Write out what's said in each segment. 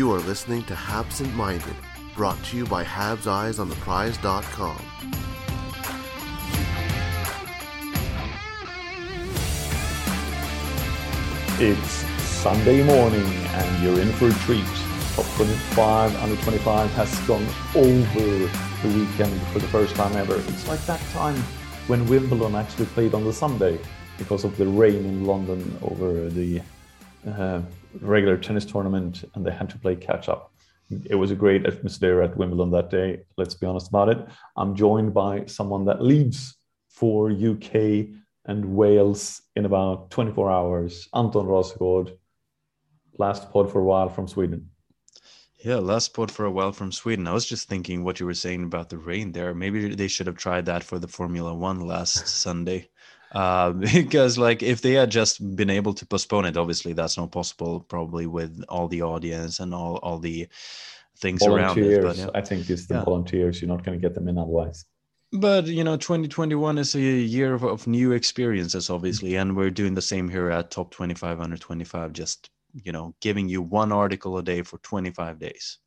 You are listening to Habsent Minded, brought to you by Habs Eyes on the Prize.com. It's Sunday morning and you're in for a treat. Top 25 under 25 has gone over the weekend for the first time ever. It's like that time when Wimbledon actually played on the Sunday because of the rain in London over the uh, regular tennis tournament and they had to play catch up. It was a great atmosphere at Wimbledon that day. Let's be honest about it. I'm joined by someone that leaves for UK and Wales in about 24 hours. Anton Rasegård, last pod for a while from Sweden. Yeah, last pod for a while from Sweden. I was just thinking what you were saying about the rain there. Maybe they should have tried that for the Formula One last Sunday. Uh, because like if they had just been able to postpone it, obviously that's not possible. Probably with all the audience and all all the things around it. But, yeah. I think it's the yeah. volunteers. You're not going to get them in otherwise. But you know, 2021 is a year of, of new experiences, obviously, and we're doing the same here at Top 25 Under 25. Just you know, giving you one article a day for 25 days.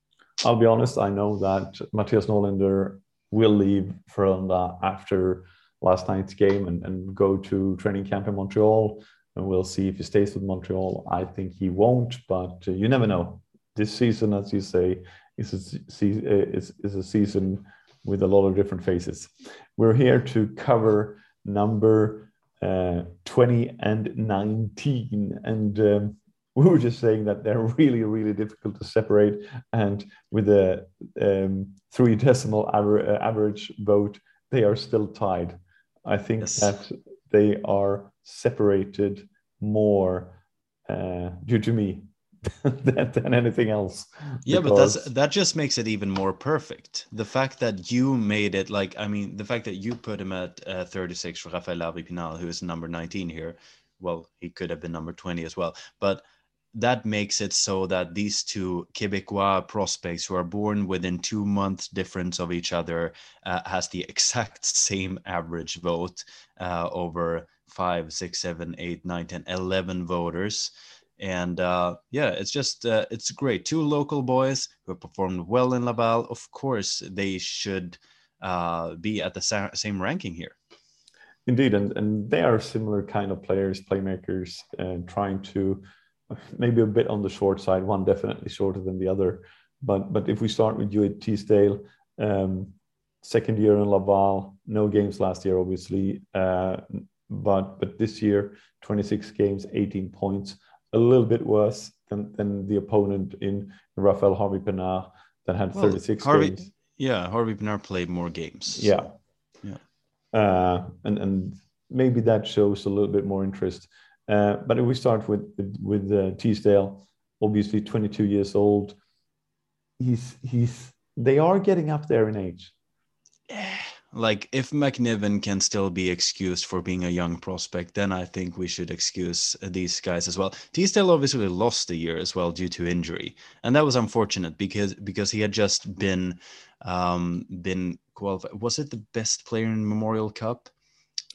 I'll be honest. I know that Mattias Norlinder will leave Frölunda after last night's game and, and go to training camp in Montreal. And we'll see if he stays with Montreal. I think he won't, but uh, you never know. This season, as you say, is a, is, is a season with a lot of different faces. We're here to cover number uh, 20 and 19. And um, we were just saying that they're really, really difficult to separate. And with a um, three decimal aver- uh, average vote, they are still tied. I think yes. that they are separated more uh, due to me than, than, anything else. Yeah, because... but that's that just makes it even more perfect. The fact that you made it like I mean, the fact that you put him at uh, 36 for Rafael Pinard, who is number 19 here. Well, he could have been number 20 as well, but that makes it so that these two Quebecois prospects who are born within two months difference of each other uh, has the exact same average vote uh, over five, six, seven, eight, nine, ten, eleven voters. And uh, yeah, it's just, uh, it's great. Two local boys who have performed well in Laval. Of course, they should uh, be at the sa- same ranking here. Indeed. And, and they are similar kind of players, playmakers, and trying to maybe a bit on the short side, one definitely shorter than the other. But but if we start with you at Teasdale, um, second year in Laval, no games last year, obviously, uh, but but this year, 26 games, 18 points, a little bit worse than, than the opponent in Rafael Harvey Pinard that had well, 36 Harvey, games. Yeah, Harvey Pinard played more games. Yeah, yeah, uh, and and maybe that shows a little bit more interest. Uh, but if we start with with, uh, Teasdale, obviously 22 years old, he's he's they are getting up there in age. Yeah. Like if McNiven can still be excused for being a young prospect, then I think we should excuse these guys as well. Teasdale obviously lost a year as well due to injury, and that was unfortunate because because he had just been um, been qualified. Was it the best player in Memorial Cup?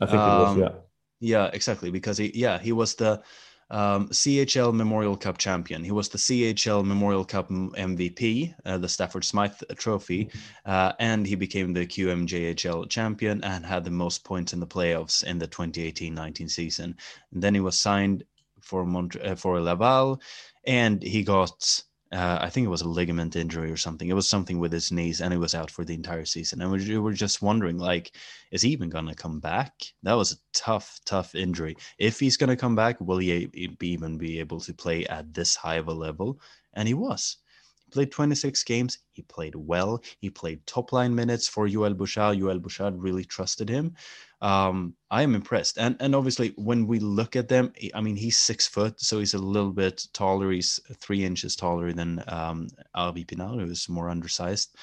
I think um, it was. Um, yeah yeah, exactly. Because he, yeah, he was the um, CHL Memorial Cup champion. He was the CHL Memorial Cup MVP, uh, the Stafford Smythe Trophy, mm-hmm. uh, and he became the QMJHL champion and had the most points in the playoffs in the 2018-19 season. And then he was signed for Mont- uh, for Laval, and he got uh, I think it was a ligament injury or something. It was something with his knees, and he was out for the entire season. And we were just wondering, like, is he even gonna come back? That was a tough, tough injury. If he's gonna come back, will he be, even be able to play at this high of a level? And he was. Played 26 games. He played well. He played top line minutes for Joël Bouchard. Joël Bouchard really trusted him um, I am impressed. And and obviously, when we look at them, I mean, he's six foot, so he's a little bit taller. He's three inches taller than um, Harvey Pinard, who's more undersized,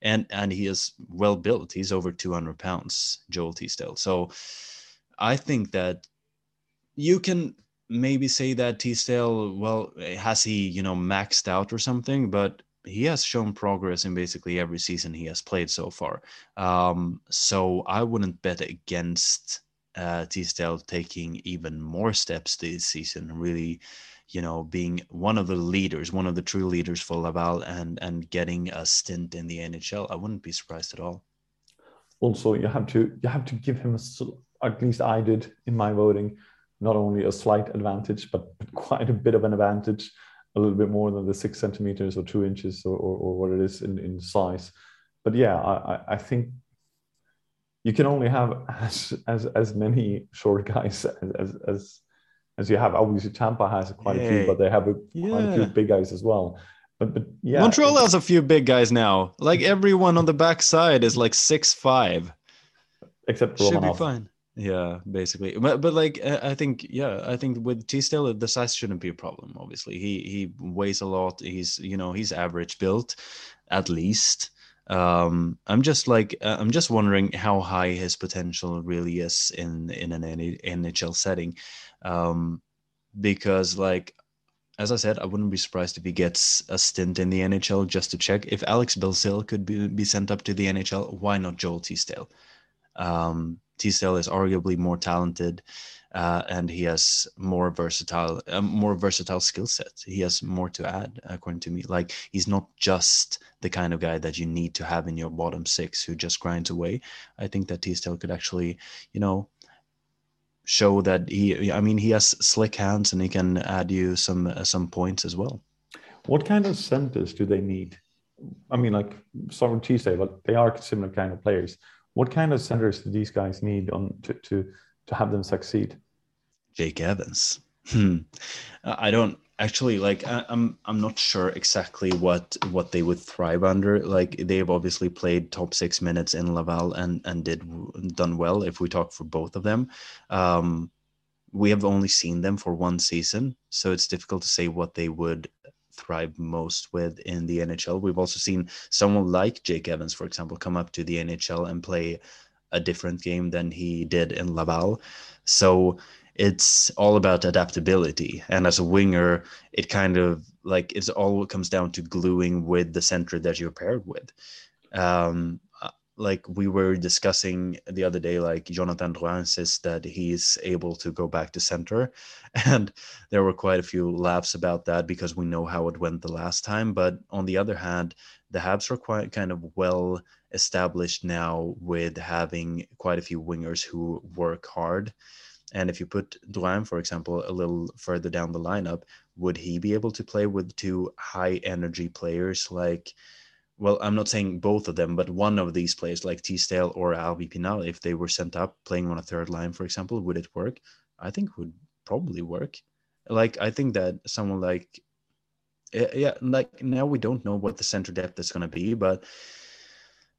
and and he is well built. He's over two hundred pounds, Joel Teasdale. So I think that you can maybe say that Teasdale, well, has he you know maxed out or something, but he has shown progress in basically every season he has played so far. Um, so I wouldn't bet against uh, Teasdale taking even more steps this season, really, you know, being one of the leaders, one of the true leaders for Laval and and getting a stint in the NHL. I wouldn't be surprised at all. Also, you have to you have to give him a, at least I did in my voting, not only a slight advantage but quite a bit of an advantage a little bit more than the six centimeters or two inches or, or, or what it is in, in size. But yeah, I, I think you can only have as, as, as many short guys as, as, as, as you have. Obviously, Tampa has quite a few, but they have a, yeah. quite a few big guys as well. But, but yeah, Montreal has a few big guys now. Like everyone on the back side is like six five. Except for Should be fine. Yeah, basically, but but like I think yeah, I think with Teasdale the size shouldn't be a problem. Obviously, he he weighs a lot. He's you know he's average built, at least. Um, I'm just like uh, I'm just wondering how high his potential really is in in an NHL setting, um, because like as I said, I wouldn't be surprised if he gets a stint in the NHL just to check. If Alex Belzile could be, be sent up to the NHL, why not Joel Teasdale? Um, Teasdale is arguably more talented, uh, and he has more versatile, uh, more versatile skill set. He has more to add, according to me. Like he's not just the kind of guy that you need to have in your bottom six who just grinds away. I think that Teasdale could actually, you know, show that he. I mean, he has slick hands and he can add you some uh, some points as well. What kind of centers do they need? I mean, like sorry, Teasdale, but they are similar kind of players. What kind of centers do these guys need on to to to have them succeed? Jake Evans. Hmm. I don't actually like. I, I'm I'm not sure exactly what what they would thrive under. Like they've obviously played top six minutes in Laval and and did done well. If we talk for both of them, um, we have only seen them for one season, so it's difficult to say what they would thrive most with in the NHL. We've also seen someone like Jake Evans, for example, come up to the NHL and play a different game than he did in Laval. So it's all about adaptability. And as a winger, it kind of like it's all comes down to gluing with the center that you're paired with. Um, like we were discussing the other day, like Jonathan Drouin says that he's able to go back to center. And there were quite a few laughs about that because we know how it went the last time. But on the other hand, the Habs are quite kind of well established now with having quite a few wingers who work hard. And if you put Drouin, for example, a little further down the lineup, would he be able to play with two high energy players like well, I'm not saying both of them, but one of these players, like Teasdale or Harvey Pinard, if they were sent up playing on a third line, for example, would it work? I think would probably work. Like I think that someone like yeah, like now we don't know what the center depth is going to be, but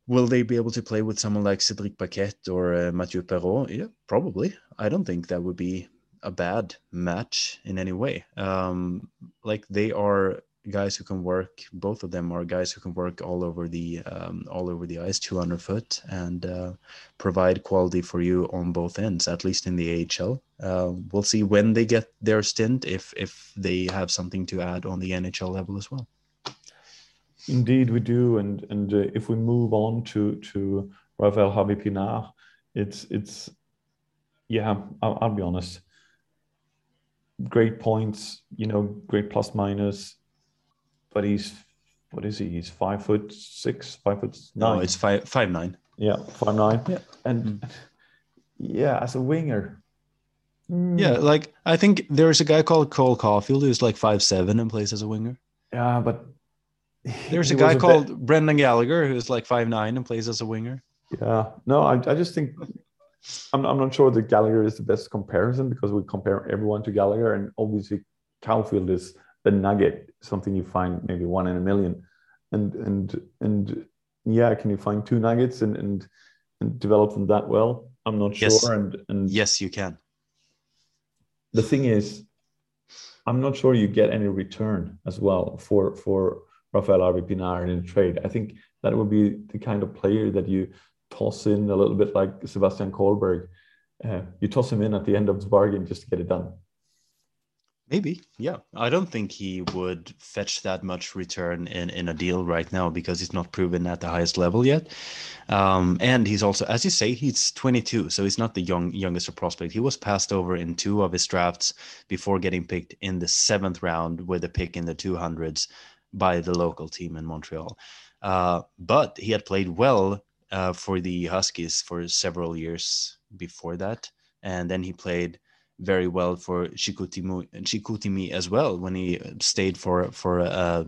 will they be able to play with someone like Cedric Paquette or uh, Mathieu Perreault? Yeah, probably. I don't think that would be a bad match in any way. Um, like they are guys who can work. Both of them are guys who can work all over the um, all over the ice, 200 foot, and uh, provide quality for you on both ends. At least in the AHL, uh, we'll see when they get their stint if if they have something to add on the NHL level as well. Indeed, we do, and and uh, if we move on to to Rafael Harvey Pinard, it's it's yeah, I'll, I'll be honest. Great points, you know, great plus minus but he's what is he? He's five foot six, five foot oh, nine. No, it's five five nine. Yeah, five nine. Yeah, and hmm. yeah, as a winger, hmm. Yeah, like I think there's a guy called Cole Caufield who's like five seven and plays as a winger. Yeah, but There's a guy was called bit- Brendan Gallagher who's like five nine and plays as a winger. Yeah, no, I, I just think I'm, I'm not sure that Gallagher is the best comparison because we compare everyone to Gallagher, and obviously Caufield is the nugget, something you find maybe one in a million, and and and yeah, can you find two nuggets and and, and develop them that well? I'm not sure, Yes. and and Yes, you can. the thing is, I'm not sure you get any return as well for for Rafael Harvey Pinard in a trade. I think that would be the kind of player that you toss in a little bit like Sebastian Collberg. Uh, you toss him in at the end of the bargain just to get it done. Maybe, yeah. I don't think he would fetch that much return in, in a deal right now because he's not proven at the highest level yet. Um, and he's also, as you say, he's 22, so he's not the young youngest prospect. He was passed over in two of his drafts before getting picked in the seventh round with a pick in the 200s by the local team in Montreal. Uh, but he had played well uh, for the Huskies for several years before that, and then he played very well for Chicoutimi, Chicoutimi as well when he stayed for for a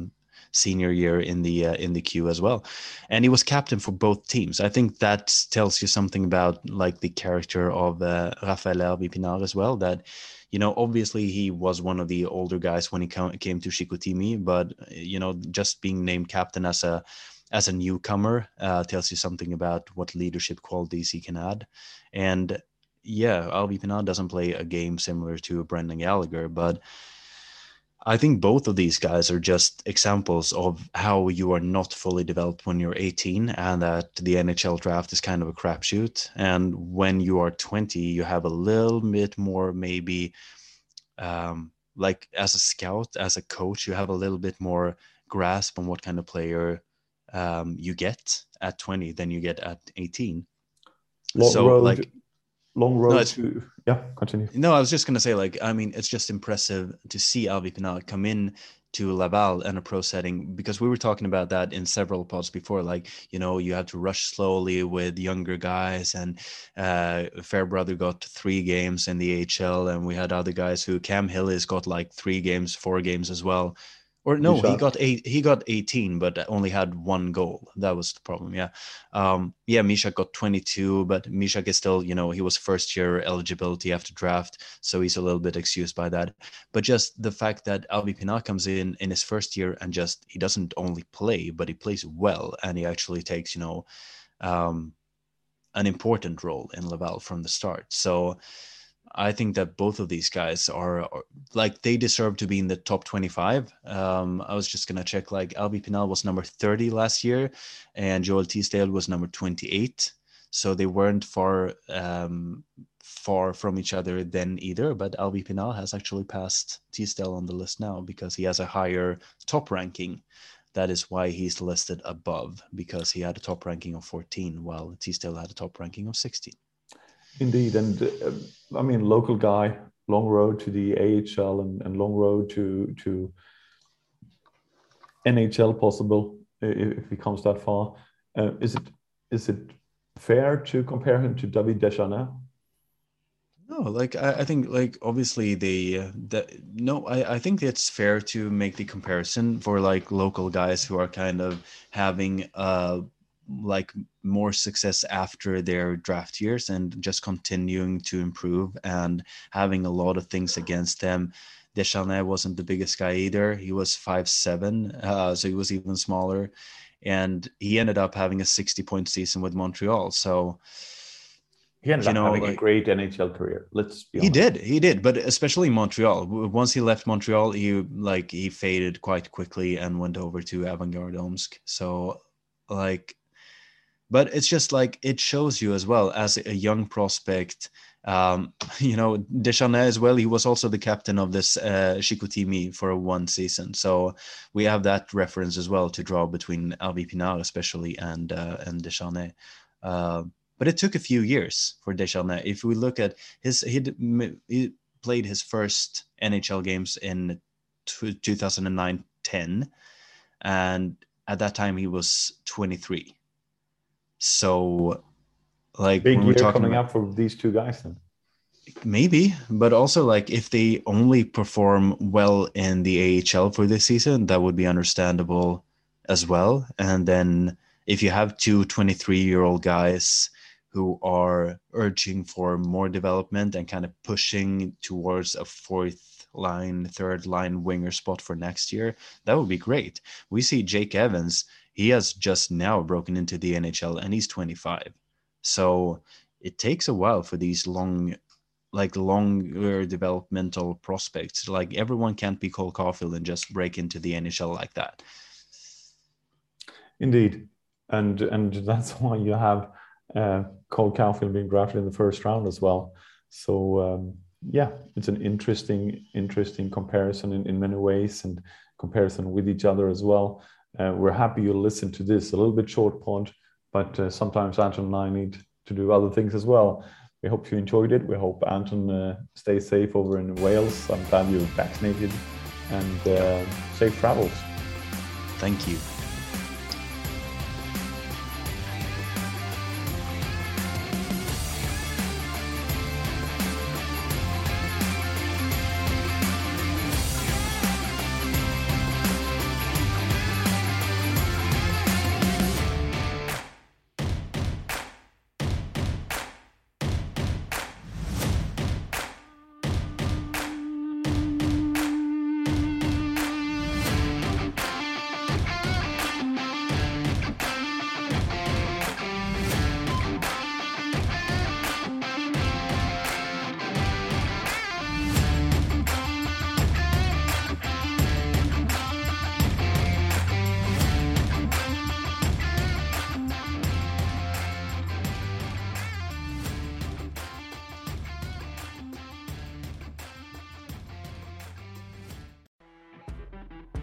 senior year in the uh, in the queue as well, and he was captain for both teams. I think that tells you something about like the character of uh, Rafael Harvey Pinard as well. That you know, obviously he was one of the older guys when he came to Chicoutimi, but you know, just being named captain as a as a newcomer uh, tells you something about what leadership qualities he can add, and yeah, Harvey Pinard doesn't play a game similar to Brendan Gallagher, but I think both of these guys are just examples of how you are not fully developed when you're 18 and that the NHL draft is kind of a crapshoot. And when you are 20, you have a little bit more, maybe um, like as a scout, as a coach, you have a little bit more grasp on what kind of player um, you get at 20 than you get at 18. Long So, road, like- long road it's- to yeah. Continue. No, I was just gonna say, like, I mean, it's just impressive to see Harvey Pinard come in to Laval and a pro setting because we were talking about that in several pods before. Like, you know, you have to rush slowly with younger guys, and uh, Fairbrother got three games in the AHL, and we had other guys who Cam Hillis got like three games, four games as well. Or no, he got eight. He got eighteen, but only had one goal. That was the problem. Yeah, um, yeah. Misha got twenty-two, but Misha is still, you know, he was first-year eligibility after draft, so he's a little bit excused by that. But just the fact that Harvey Pinard comes in in his first year and just he doesn't only play, but he plays well, and he actually takes, you know, um, an important role in Laval from the start. So. I think that both of these guys are, are like they deserve to be in the top 25. Um, I was just gonna check like Harvey Pinard was number 30 last year, and Joel Teasdale was number 28. So they weren't far um, far from each other then either. But Harvey Pinard has actually passed Teasdale on the list now because he has a higher top ranking. That is why he's listed above because he had a top ranking of 14, while Teasdale had a top ranking of 16. Indeed, and uh, I mean, local guy, long road to the AHL and, and long road to to NHL possible if, if he comes that far. Uh, is it is it fair to compare him to David Desharnais? No, like I, I think like obviously the uh, the no, I, I think it's fair to make the comparison for like local guys who are kind of having uh like more success after their draft years and just continuing to improve and having a lot of things against them. Desharnais wasn't the biggest guy either. He was five seven, uh, so he was even smaller, and he ended up having a sixty point season with Montreal. So. He ended You up know, having a great NHL career. Let's be He did, he did, but especially Montreal. Once he left Montreal, he like he faded quite quickly and went over to Avangard Omsk. So, like, but it's just like it shows you as well as a young prospect. Um, you know, Desharnais as well. He was also the captain of this uh, Chicoutimi for one season, so we have that reference as well to draw between Harvey Pinard, especially, and uh, and Desharnais. Uh, but it took a few years for Desharnais. If we look at his, he played his first NHL games in 2009 10, and at that time he was 23. So, like, Big year we're talking coming about, up for these two guys then. maybe, but also like if they only perform well in the AHL for this season, that would be understandable as well. And then if you have two 23 year old guys who are urging for more development and kind of pushing towards a fourth line, third line winger spot for next year, that would be great. We see Jake Evans, he has just now broken into the NHL and he's 25. So it takes a while for these long like longer developmental prospects. Like everyone can't be Cole Caufield and just break into the NHL like that. Indeed, and and that's why you have uh, Cole Caufield being drafted in the first round as well. So um, yeah, it's an interesting interesting comparison in, in many ways and comparison with each other as well. Uh, we're happy you listened to this a little bit short pod, but uh, sometimes Anton and I need to do other things as well. We hope you enjoyed it. We hope Anton uh, stays safe over in Wales. I'm glad you're vaccinated and uh, safe travels. Thank you.